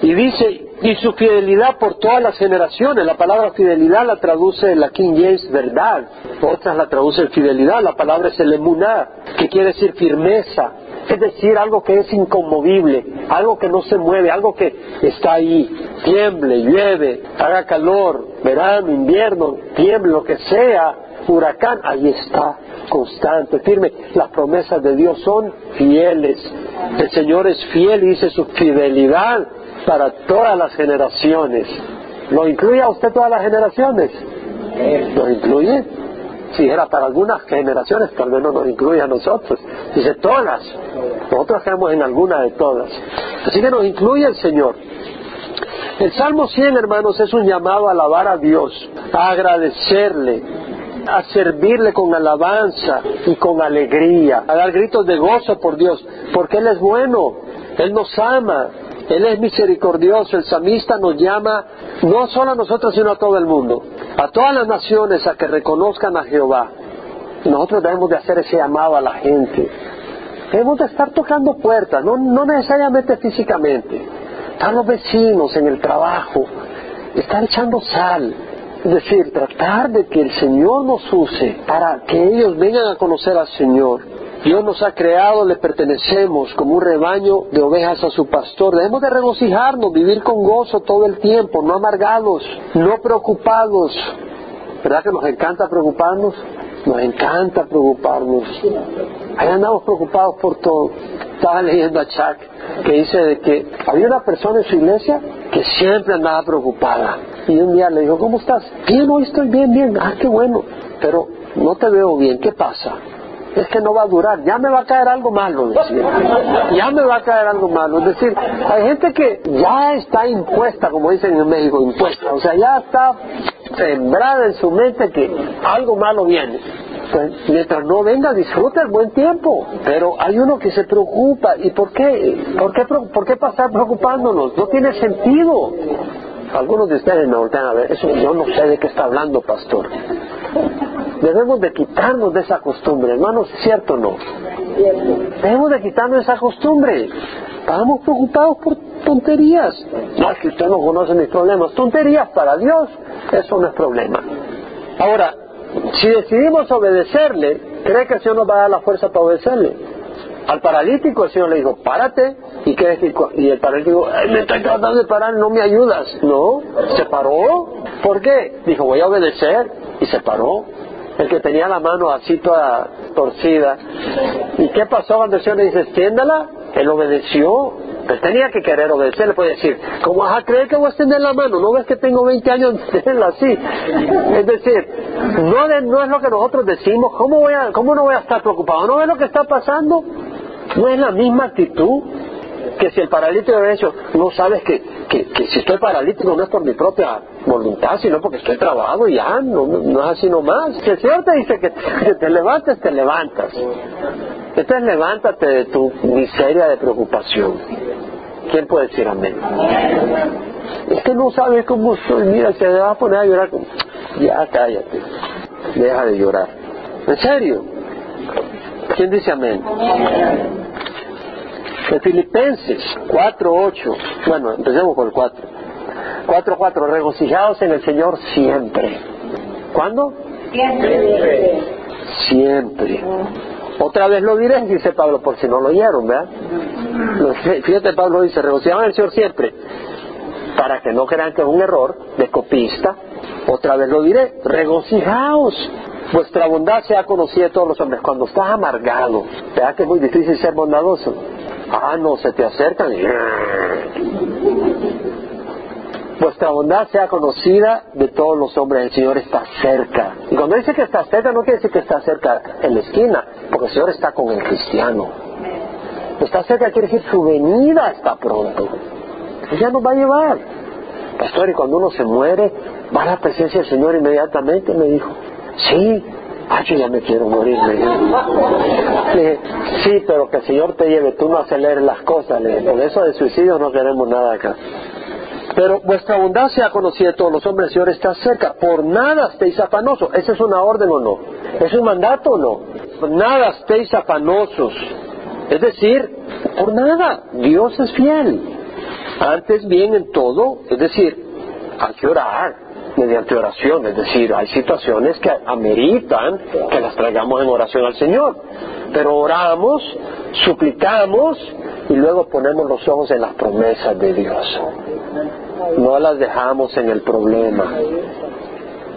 Y dice, y su fidelidad por todas las generaciones. La palabra fidelidad la traduce la King James verdad, otras la traducen fidelidad, la palabra es el emuná, que quiere decir firmeza, es decir, algo que es inconmovible, algo que no se mueve, algo que está ahí, tiemble, llueve, haga calor, verano, invierno, tiemble, lo que sea, huracán, ahí está, constante, firme. Las promesas de Dios son fieles. El Señor es fiel y dice su fidelidad para todas las generaciones. ¿Lo incluye a usted todas las generaciones? ¿Lo incluye? Si era para algunas generaciones, tal vez no nos incluye a nosotros. Dice todas. Nosotros quedamos en alguna de todas. Así que nos incluye el Señor. El Salmo 100, hermanos, es un llamado a alabar a Dios, a agradecerle, a servirle con alabanza y con alegría, a dar gritos de gozo por Dios, porque Él es bueno, Él nos ama, él es misericordioso, el samista nos llama no solo a nosotros, sino a todo el mundo, a todas las naciones a que reconozcan a Jehová. Nosotros debemos de hacer ese llamado a la gente. Debemos de estar tocando puertas, no, no necesariamente físicamente. Estar los vecinos en el trabajo, estar echando sal, es decir, tratar de que el Señor nos use para que ellos vengan a conocer al Señor. Dios nos ha creado, le pertenecemos como un rebaño de ovejas a su pastor. Debemos de regocijarnos, vivir con gozo todo el tiempo, no amargados, no preocupados. ¿Verdad que nos encanta preocuparnos? Nos encanta preocuparnos. Ahí andamos preocupados por todo. Estaba leyendo a Chuck que dice de que había una persona en su iglesia que siempre andaba preocupada Y un día le dijo, ¿cómo estás? Bien, hoy estoy bien, bien. Ah, qué bueno. Pero no te veo bien, ¿qué pasa? Es que no va a durar, ya me va a caer algo malo, decía. Ya me va a caer algo malo. Es decir, hay gente que ya está impuesta, como dicen en México, impuesta. O sea, ya está sembrada en su mente que algo malo viene. Pues, mientras no venga, disfruta el buen tiempo. Pero hay uno que se preocupa. ¿Y por qué? ¿Por qué, por qué pasar preocupándonos? No tiene sentido. Algunos de ustedes me voltean a ver, eso yo no sé de qué está hablando, pastor. Debemos de quitarnos de esa costumbre, hermanos, ¿cierto o no? Debemos de quitarnos esa costumbre. Estamos preocupados por tonterías. No, es que usted no conoce mis problemas. Tonterías para Dios, eso no es problema. Ahora, si decidimos obedecerle, ¿cree que el Señor nos va a dar la fuerza para obedecerle? Al paralítico el Señor le dijo, párate. ¿Y, qué y el paralítico, me estoy tratando de parar, no me ayudas. No, se paró. ¿Por qué? Dijo, voy a obedecer. Y se paró. El que tenía la mano así toda torcida. ¿Y qué pasó cuando el Señor le dice, extiéndala? Él obedeció. Pues tenía que querer obedecer, le puede decir, ¿cómo vas a creer que voy a extender la mano? ¿No ves que tengo 20 años de así? Es decir, no, es lo que nosotros decimos, ¿cómo, voy a, ¿cómo no voy a estar preocupado? ¿No ves lo que está pasando? ¿No es la misma actitud que si el paralítico hubiera dicho, no sabes que, que, si estoy paralítico no es por mi propia voluntad, sino porque estoy trabado ya, no, es así nomás. Si el Señor dice que, te levantes, te levantas. Entonces levántate de tu miseria de preocupación. ¿Quién puede decir amén? Es que no sabes cómo soy, mira, se va a poner a llorar. Ya cállate, deja de llorar. ¿En serio? ¿Quién dice amén? En Filipenses 4.8, bueno, empecemos por el 4. 4.4, regocijados en el Señor siempre. ¿Cuándo? Siempre. Siempre. Otra vez lo diré, dice Pablo, por si no lo oyeron, ¿verdad? Fíjate, Pablo dice, regocijados en el Señor siempre, para que no crean que es un error de copista. Otra vez lo diré, regocijaos. Vuestra bondad sea conocida de todos los hombres. Cuando estás amargado, ¿verdad que es muy difícil ser bondadoso? Ah, no, se te acercan y... Vuestra bondad sea conocida de todos los hombres. El Señor está cerca. Y cuando dice que está cerca, no quiere decir que está cerca en la esquina, porque el Señor está con el cristiano. Está cerca quiere decir su venida está pronto. Ella nos va a llevar. Pastor, y cuando uno se muere, va a la presencia del Señor inmediatamente, me dijo. Sí, ah, yo ya me quiero morir, me sí, pero que el Señor te lleve, tú no aceleres las cosas, le dije, por eso de suicidio no queremos nada acá. Pero vuestra bondad sea conocida de todos los hombres, Señor está cerca. Por nada estéis afanosos. ¿Esa es una orden o no? ¿Es un mandato o no? Por nada estéis afanosos. Es decir, por nada. Dios es fiel. Antes bien en todo, es decir, hay que orar mediante oración, es decir, hay situaciones que ameritan que las traigamos en oración al Señor, pero oramos, suplicamos y luego ponemos los ojos en las promesas de Dios. No las dejamos en el problema.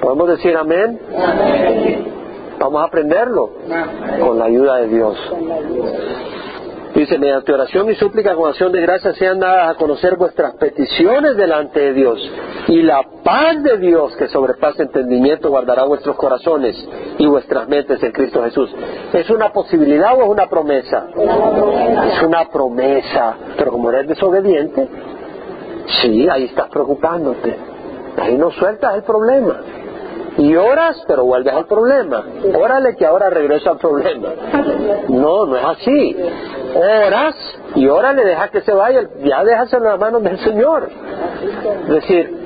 ¿Podemos decir amén? Vamos a aprenderlo con la ayuda de Dios. Dice, mediante oración y súplica con acción de gracia sean dadas a conocer vuestras peticiones delante de Dios. Y la paz de Dios que sobrepasa entendimiento guardará vuestros corazones y vuestras mentes en Cristo Jesús. ¿Es una posibilidad o es una promesa? Es una promesa. Pero como eres desobediente, sí, ahí estás preocupándote. Ahí no sueltas el problema. Y oras, pero vuelves al problema. Órale que ahora regreso al problema. No, no es así. Oras y órale, deja que se vaya. Ya dejas en las manos del Señor. Es decir,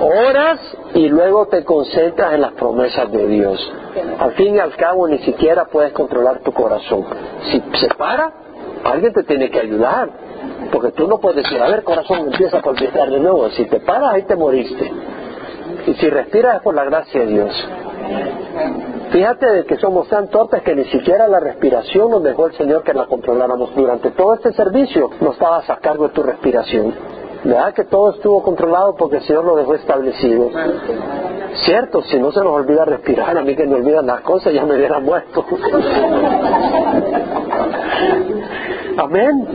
oras y luego te concentras en las promesas de Dios. Al fin y al cabo ni siquiera puedes controlar tu corazón. Si se para, alguien te tiene que ayudar. Porque tú no puedes decir, a ver corazón, empieza a palpitar de nuevo. Si te paras, ahí te moriste. Y si respiras es por la gracia de Dios. Fíjate de que somos tan torpes que ni siquiera la respiración nos dejó el Señor que la controláramos. Durante todo este servicio no estabas a cargo de tu respiración. ¿Verdad que todo estuvo controlado porque el Señor lo dejó establecido? Cierto, si no se nos olvida respirar, a mí que me olvidan las cosas ya me hubiera muerto. Amén.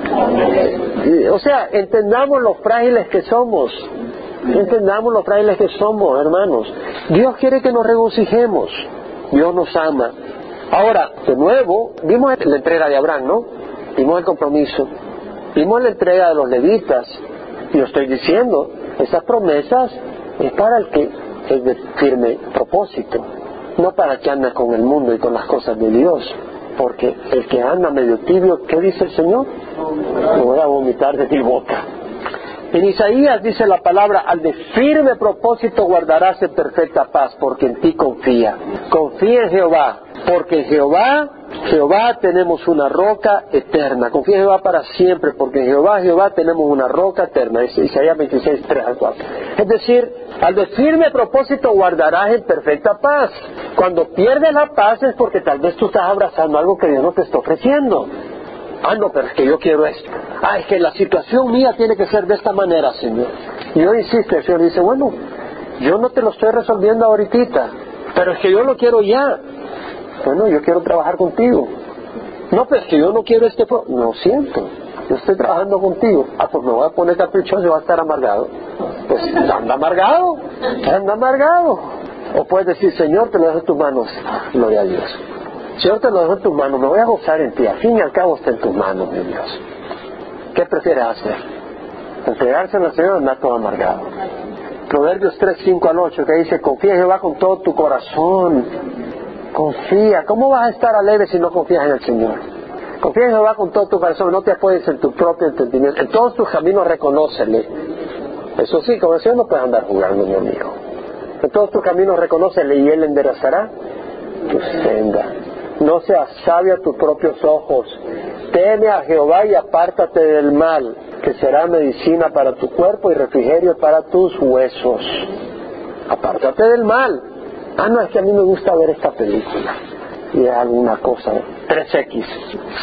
O sea, entendamos lo frágiles que somos. Entendamos los frailes que somos, hermanos. Dios quiere que nos regocijemos. Dios nos ama. Ahora, de nuevo, vimos la entrega de Abraham, ¿no? Vimos el compromiso. Vimos la entrega de los levitas. Y lo estoy diciendo, esas promesas es para el que es de firme propósito, no para el que anda con el mundo y con las cosas de Dios. Porque el que anda medio tibio, ¿qué dice el Señor? Me voy a vomitar de mi boca. En Isaías dice la palabra, al de firme propósito guardarás en perfecta paz, porque en ti confía. Confía en Jehová, porque en Jehová, Jehová tenemos una roca eterna. Confía en Jehová para siempre, porque en Jehová, Jehová tenemos una roca eterna. Es Isaías 26, 3 al 4. Es decir, al de firme propósito guardarás en perfecta paz. Cuando pierdes la paz es porque tal vez tú estás abrazando algo que Dios no te está ofreciendo. Ah, no, pero es que yo quiero esto. Ah, es que la situación mía tiene que ser de esta manera, Señor. Y yo insisto, el Señor dice, bueno, yo no te lo estoy resolviendo ahorita, pero es que yo lo quiero ya. Bueno, yo quiero trabajar contigo. No, pero es que yo no quiero este... Pro no siento, yo estoy trabajando contigo. Ah, pues me voy a poner caprichoso y voy a estar amargado. Pues anda amargado, anda amargado. O puedes decir, Señor, te lo dejo en tus manos. Gloria a Dios. Señor, te lo dejo en tus manos, me voy a gozar en ti. Al fin y al cabo está en tus manos, mi Dios. ¿Qué prefieres hacer? Entregarse al Señor o andar todo amargado. Proverbios 3, 5 al 8, que dice, confía en Jehová con todo tu corazón. Confía. ¿Cómo vas a estar alegre si no confías en el Señor? Confía en Jehová con todo tu corazón, no te apoyes en tu propio entendimiento. En todos tus caminos reconócele. Eso sí, con el Señor no puedes andar jugando, mi amigo. En todos tus caminos reconócele y Él enderezará tu senda. No seas sabio a tus propios ojos. Teme a Jehová y apártate del mal, que será medicina para tu cuerpo y refrigerio para tus huesos. Apártate del mal. Ah, no, es que a mí me gusta ver esta película. Y es alguna cosa. 3X.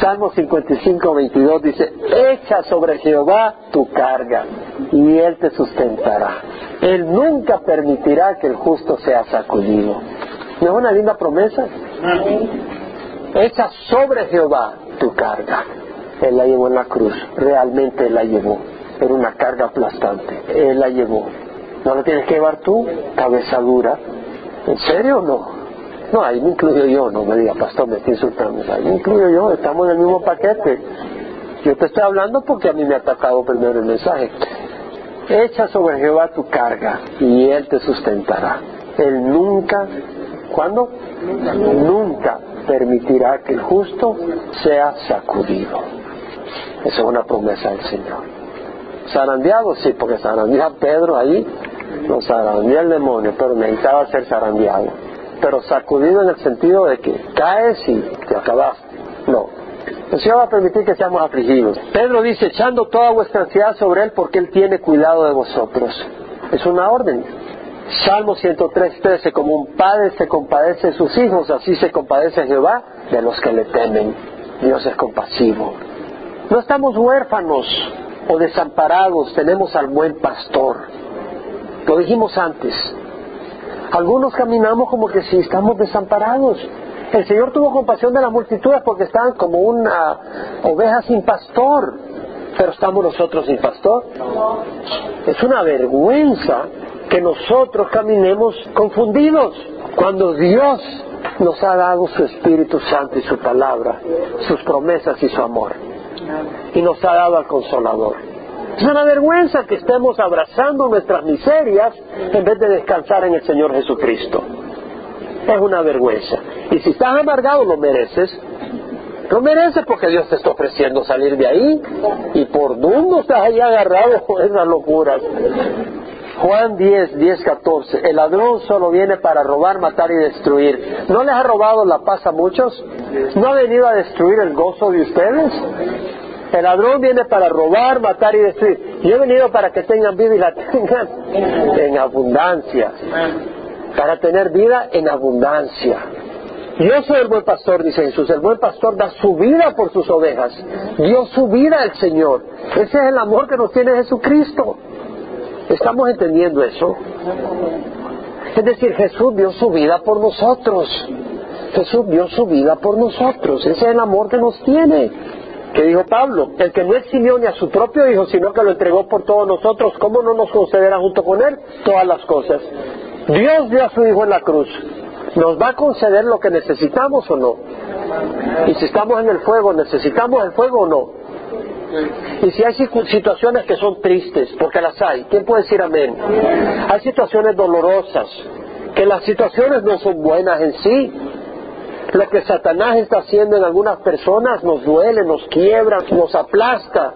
Salmo 55, 22 dice, echa sobre Jehová tu carga y Él te sustentará. Él nunca permitirá que el justo sea sacudido. ¿No es una linda promesa? Echa sobre Jehová tu carga. Él la llevó en la cruz, realmente Él la llevó. Era una carga aplastante. Él la llevó. ¿No la tienes que llevar tú? Cabeza dura. ¿En serio o no? No, ahí me incluyo yo, no me diga, pastor, me estoy insultando. Ahí me incluyo yo, estamos en el mismo paquete. Yo te estoy hablando porque a mí me ha atacado primero el mensaje. Echa sobre Jehová tu carga y Él te sustentará. Él nunca, ¿cuándo? Nunca permitirá que el justo sea sacudido. Esa es una promesa del Señor. Zarandeado, sí, porque zarandea Pedro ahí, no zarandea el demonio, pero necesitaba ser zarandeado. Pero sacudido en el sentido de que caes y te acabaste. No. El Señor va a permitir que seamos afligidos. Pedro dice, echando toda vuestra ansiedad sobre Él porque Él tiene cuidado de vosotros. Es una orden. Salmo 103.13, como un padre se compadece de sus hijos, así se compadece Jehová de los que le temen. Dios es compasivo. No estamos huérfanos o desamparados, tenemos al buen pastor. Lo dijimos antes. Algunos caminamos como que si estamos desamparados. El Señor tuvo compasión de las multitudes porque estaban como una oveja sin pastor. Pero estamos nosotros sin pastor. Es una vergüenza que nosotros caminemos confundidos cuando Dios nos ha dado su Espíritu Santo y su palabra, sus promesas y su amor. Y nos ha dado al consolador. Es una vergüenza que estemos abrazando nuestras miserias en vez de descansar en el Señor Jesucristo. Es una vergüenza. Y si estás amargado, lo mereces. Lo mereces porque Dios te está ofreciendo salir de ahí. Y por dónde estás ahí agarrado con esas locuras. Juan 10, 10, 14. El ladrón solo viene para robar, matar y destruir. ¿No les ha robado la paz a muchos? ¿No ha venido a destruir el gozo de ustedes? El ladrón viene para robar, matar y destruir. Yo he venido para que tengan vida y la tengan en abundancia. Para tener vida en abundancia. Yo soy el buen pastor, dice Jesús. El buen pastor da su vida por sus ovejas. Dio su vida al Señor. Ese es el amor que nos tiene Jesucristo. ¿Estamos entendiendo eso? Es decir, Jesús dio su vida por nosotros. Jesús dio su vida por nosotros. Ese es el amor que nos tiene. ¿Qué dijo Pablo? El que no eximió ni a su propio Hijo, sino que lo entregó por todos nosotros, ¿cómo no nos concederá junto con Él todas las cosas? Dios dio a su Hijo en la cruz. ¿Nos va a conceder lo que necesitamos o no? Y si estamos en el fuego, ¿necesitamos el fuego o no? Y si hay situaciones que son tristes, porque las hay, ¿quién puede decir amén? Hay situaciones dolorosas, que las situaciones no son buenas en sí. Lo que Satanás está haciendo en algunas personas nos duele, nos quiebra, nos aplasta.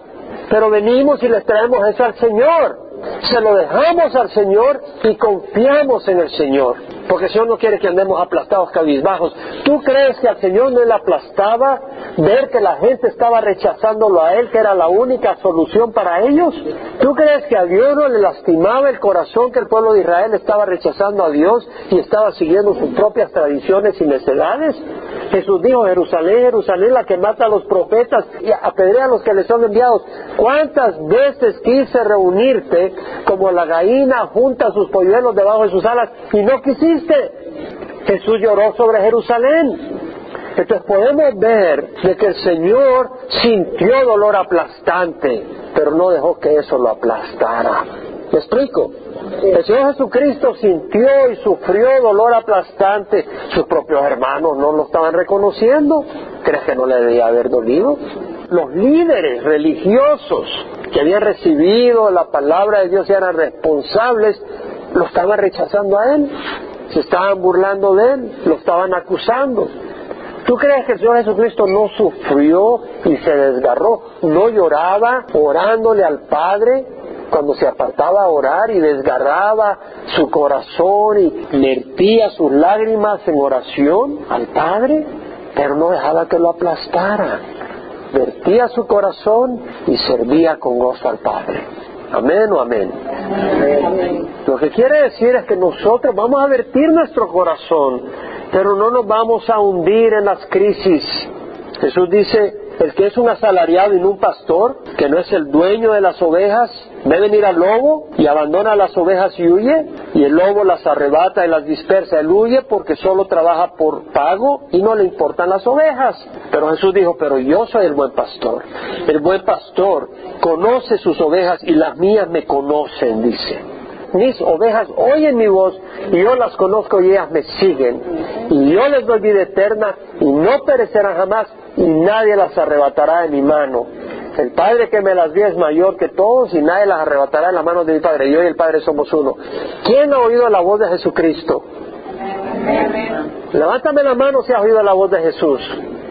Pero venimos y les traemos eso al Señor se lo dejamos al Señor y confiamos en el Señor. Porque el Señor no quiere que andemos aplastados, cabizbajos. ¿Tú crees que al Señor no le aplastaba ver que la gente estaba rechazándolo a Él, que era la única solución para ellos? ¿Tú crees que a Dios no le lastimaba el corazón que el pueblo de Israel estaba rechazando a Dios y estaba siguiendo sus propias tradiciones y necedades? Jesús dijo, Jerusalén, Jerusalén, la que mata a los profetas y apedrea a los que les son enviados. ¿Cuántas veces quise reunirte como la gallina junta sus polluelos debajo de sus alas y no quisiste? Jesús lloró sobre Jerusalén. Entonces podemos ver de que el Señor sintió dolor aplastante, pero no dejó que eso lo aplastara. ¿Me explico? El Señor Jesucristo sintió y sufrió dolor aplastante. Sus propios hermanos no lo estaban reconociendo. ¿Crees que no le debía haber dolido? Los líderes religiosos que habían recibido la palabra de Dios y eran responsables, lo estaban rechazando a Él. Se estaban burlando de Él, lo estaban acusando. ¿Tú crees que el Señor Jesucristo no sufrió y se desgarró? ¿No lloraba orándole al Padre? cuando se apartaba a orar y desgarraba su corazón y vertía sus lágrimas en oración al Padre, pero no dejaba que lo aplastara. Vertía su corazón y servía con gozo al Padre. Amén o amén. Lo que quiere decir es que nosotros vamos a vertir nuestro corazón, pero no nos vamos a hundir en las crisis. Jesús dice, el que es un asalariado y no un pastor, que no es el dueño de las ovejas, ve venir al lobo y abandona las ovejas y huye, y el lobo las arrebata y las dispersa. Él huye porque solo trabaja por pago y no le importan las ovejas. Pero Jesús dijo, pero yo soy el buen pastor. El buen pastor conoce sus ovejas y las mías me conocen, dice mis ovejas oyen mi voz y yo las conozco y ellas me siguen. Y yo les doy vida eterna y no perecerán jamás y nadie las arrebatará de mi mano. El Padre que me las dio es mayor que todos y nadie las arrebatará de la mano de mi Padre. Yo y el Padre somos uno. ¿Quién ha oído la voz de Jesucristo? Levántame la mano si has oído la voz de Jesús.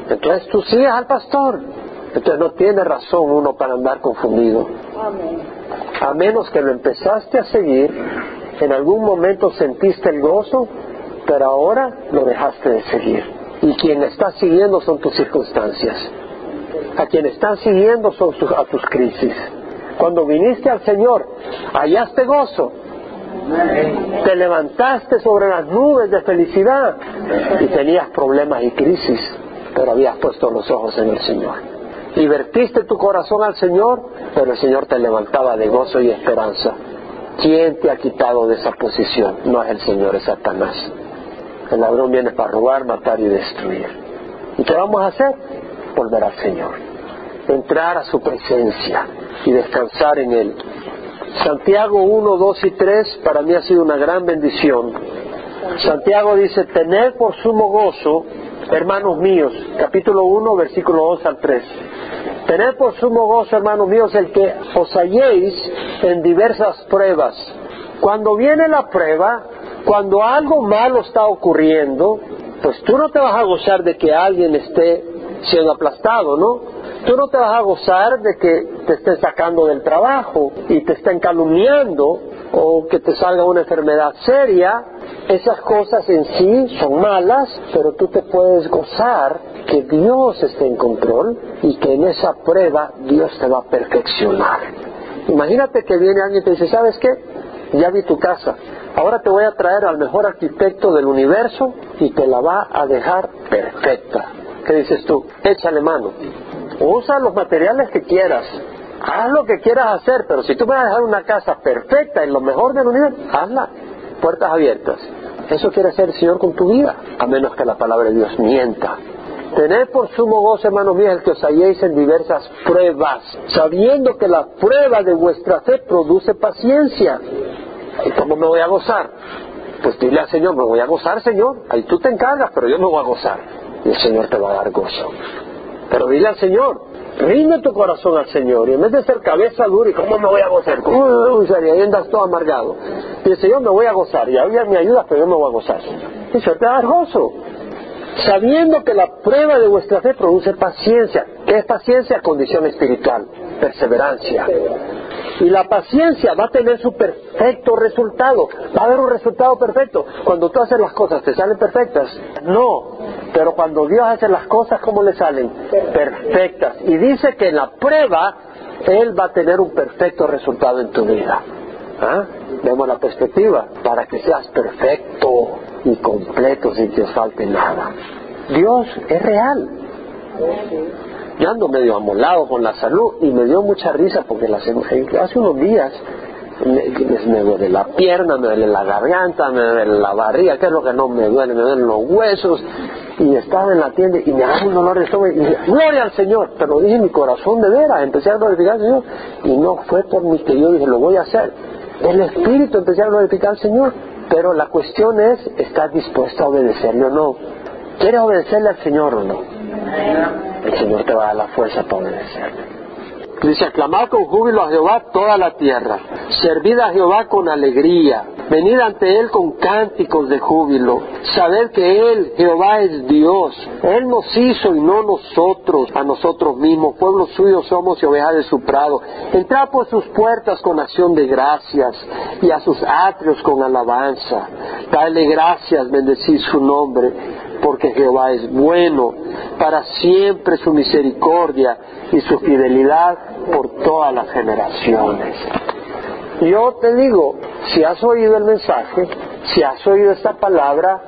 Entonces tú sigues al pastor. Entonces no tiene razón uno para andar confundido. A menos que lo empezaste a seguir, en algún momento sentiste el gozo, pero ahora lo dejaste de seguir. Y quien está siguiendo son tus circunstancias. A quien están siguiendo son a tus crisis. Cuando viniste al Señor, hallaste gozo. Te levantaste sobre las nubes de felicidad y tenías problemas y crisis, pero habías puesto los ojos en el Señor y vertiste tu corazón al Señor, pero el Señor te levantaba de gozo y esperanza. ¿Quién te ha quitado de esa posición? No es el Señor, es Satanás. El ladrón viene para robar, matar y destruir. ¿Y qué vamos a hacer? Volver al Señor. Entrar a su presencia y descansar en Él. Santiago 1, 2 y 3 para mí ha sido una gran bendición. Santiago dice, tener por sumo gozo hermanos míos, capítulo 1, versículo 2 al 3. Tened por sumo gozo, hermanos míos, el que os halléis en diversas pruebas. Cuando viene la prueba, cuando algo malo está ocurriendo, pues tú no te vas a gozar de que alguien esté siendo aplastado, ¿no? Tú no te vas a gozar de que te estén sacando del trabajo y te estén calumniando o que te salga una enfermedad seria esas cosas en sí son malas, pero tú te puedes gozar que Dios esté en control y que en esa prueba Dios te va a perfeccionar. Imagínate que viene alguien y te dice, ¿sabes qué? Ya vi tu casa. Ahora te voy a traer al mejor arquitecto del universo y te la va a dejar perfecta. ¿Qué dices tú? Échale mano. Usa los materiales que quieras. Haz lo que quieras hacer, pero si tú vas a dejar una casa perfecta en lo mejor del universo, hazla. Puertas abiertas. Eso quiere hacer el Señor con tu vida, a menos que la palabra de Dios mienta. Tened por sumo gozo, hermanos míos, el que os halléis en diversas pruebas, sabiendo que la prueba de vuestra fe produce paciencia. ¿Y cómo me voy a gozar? Pues dile al Señor, me voy a gozar, Señor. Ahí tú te encargas, pero yo me voy a gozar. Y el Señor te va a dar gozo. Pero dile al Señor, rinde tu corazón al Señor. Y en vez de ser cabeza dura y cómo me voy a gozar, uy, y ahí andas todo amargado. Y el Señor me voy a gozar. Y ahora me ayudas, pero yo me voy a gozar. Señor te dar gozo sabiendo que la prueba de vuestra fe produce paciencia. ¿Qué es paciencia? Condición espiritual, perseverancia. Y la paciencia va a tener su perfecto resultado. Va a haber un resultado perfecto. Cuando tú haces las cosas, ¿te salen perfectas? No. Pero cuando Dios hace las cosas, ¿cómo le salen? Perfectas. Y dice que en la prueba, Él va a tener un perfecto resultado en tu vida. ¿Ah? Vemos la perspectiva. Para que seas perfecto y completo sin que falte nada. Dios es real. Yo ando medio amolado con la salud y me dio mucha risa porque hace unos días me, duele la pierna, me duele la garganta, me duele la barriga, que es lo que no me duele, me duelen los huesos. Y estaba en la tienda y me agarró un dolor de estómago y dije, gloria al Señor. Pero dije, mi corazón de veras, empecé a glorificar al Señor. Y no fue por mi que yo dije, lo voy a hacer. El Espíritu empecé a glorificar al Señor. Pero la cuestión es, ¿estás dispuesto a obedecerle o no? ¿Quieres obedecerle al Señor o no? El Señor te va a dar la fuerza para obedecerle. Dice, aclamad con júbilo a Jehová toda la tierra, servid a Jehová con alegría, venid ante Él con cánticos de júbilo, saber que Él, Jehová, es Dios, Él nos hizo y no nosotros, a nosotros mismos, pueblo suyo somos y ovejas de su prado. Entrad por sus puertas con acción de gracias y a sus atrios con alabanza. Dale gracias, bendecid su nombre porque Jehová es bueno, para siempre su misericordia y su fidelidad por todas las generaciones. Yo te digo, si has oído el mensaje, si has oído esta palabra,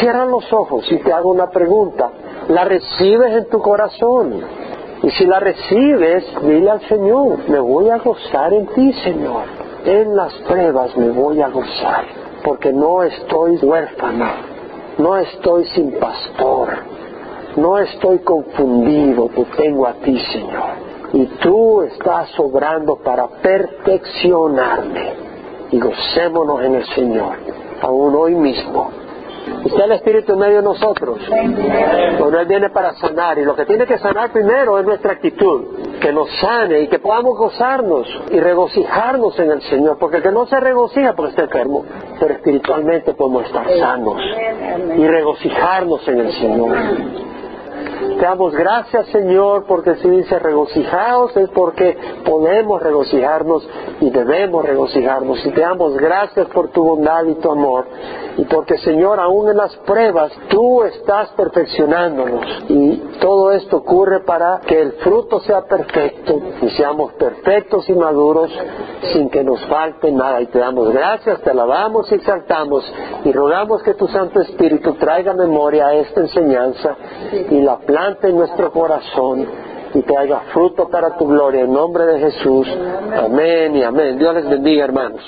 cierra los ojos y te hago una pregunta. ¿La recibes en tu corazón? Y si la recibes, dile al Señor, me voy a gozar en ti, Señor. En las pruebas me voy a gozar, porque no estoy huérfana, no estoy sin pastor, no estoy confundido, te tengo a ti, Señor. Y tú estás obrando para perfeccionarme. Y gocémonos en el Señor, aún hoy mismo. Está el Espíritu en medio de nosotros. Cuando Él viene para sanar. Y lo que tiene que sanar primero es nuestra actitud. Que nos sane y que podamos gozarnos y regocijarnos en el Señor. Porque el que no se regocija porque está enfermo. Pero espiritualmente podemos estar sanos y regocijarnos en el Señor. Te damos gracias, Señor, porque si dice regocijaos es porque podemos regocijarnos y debemos regocijarnos. Y te damos gracias por tu bondad y tu amor. Y porque, Señor, aún en las pruebas, tú estás perfeccionándonos. Y todo esto ocurre para que el fruto sea perfecto y seamos perfectos y maduros sin que nos falte nada. Y te damos gracias, te alabamos y exaltamos y rogamos que tu Santo Espíritu traiga memoria a esta enseñanza y la plante en nuestro corazón y traiga fruto para tu gloria. En nombre de Jesús. Amén y amén. Dios les bendiga, hermanos.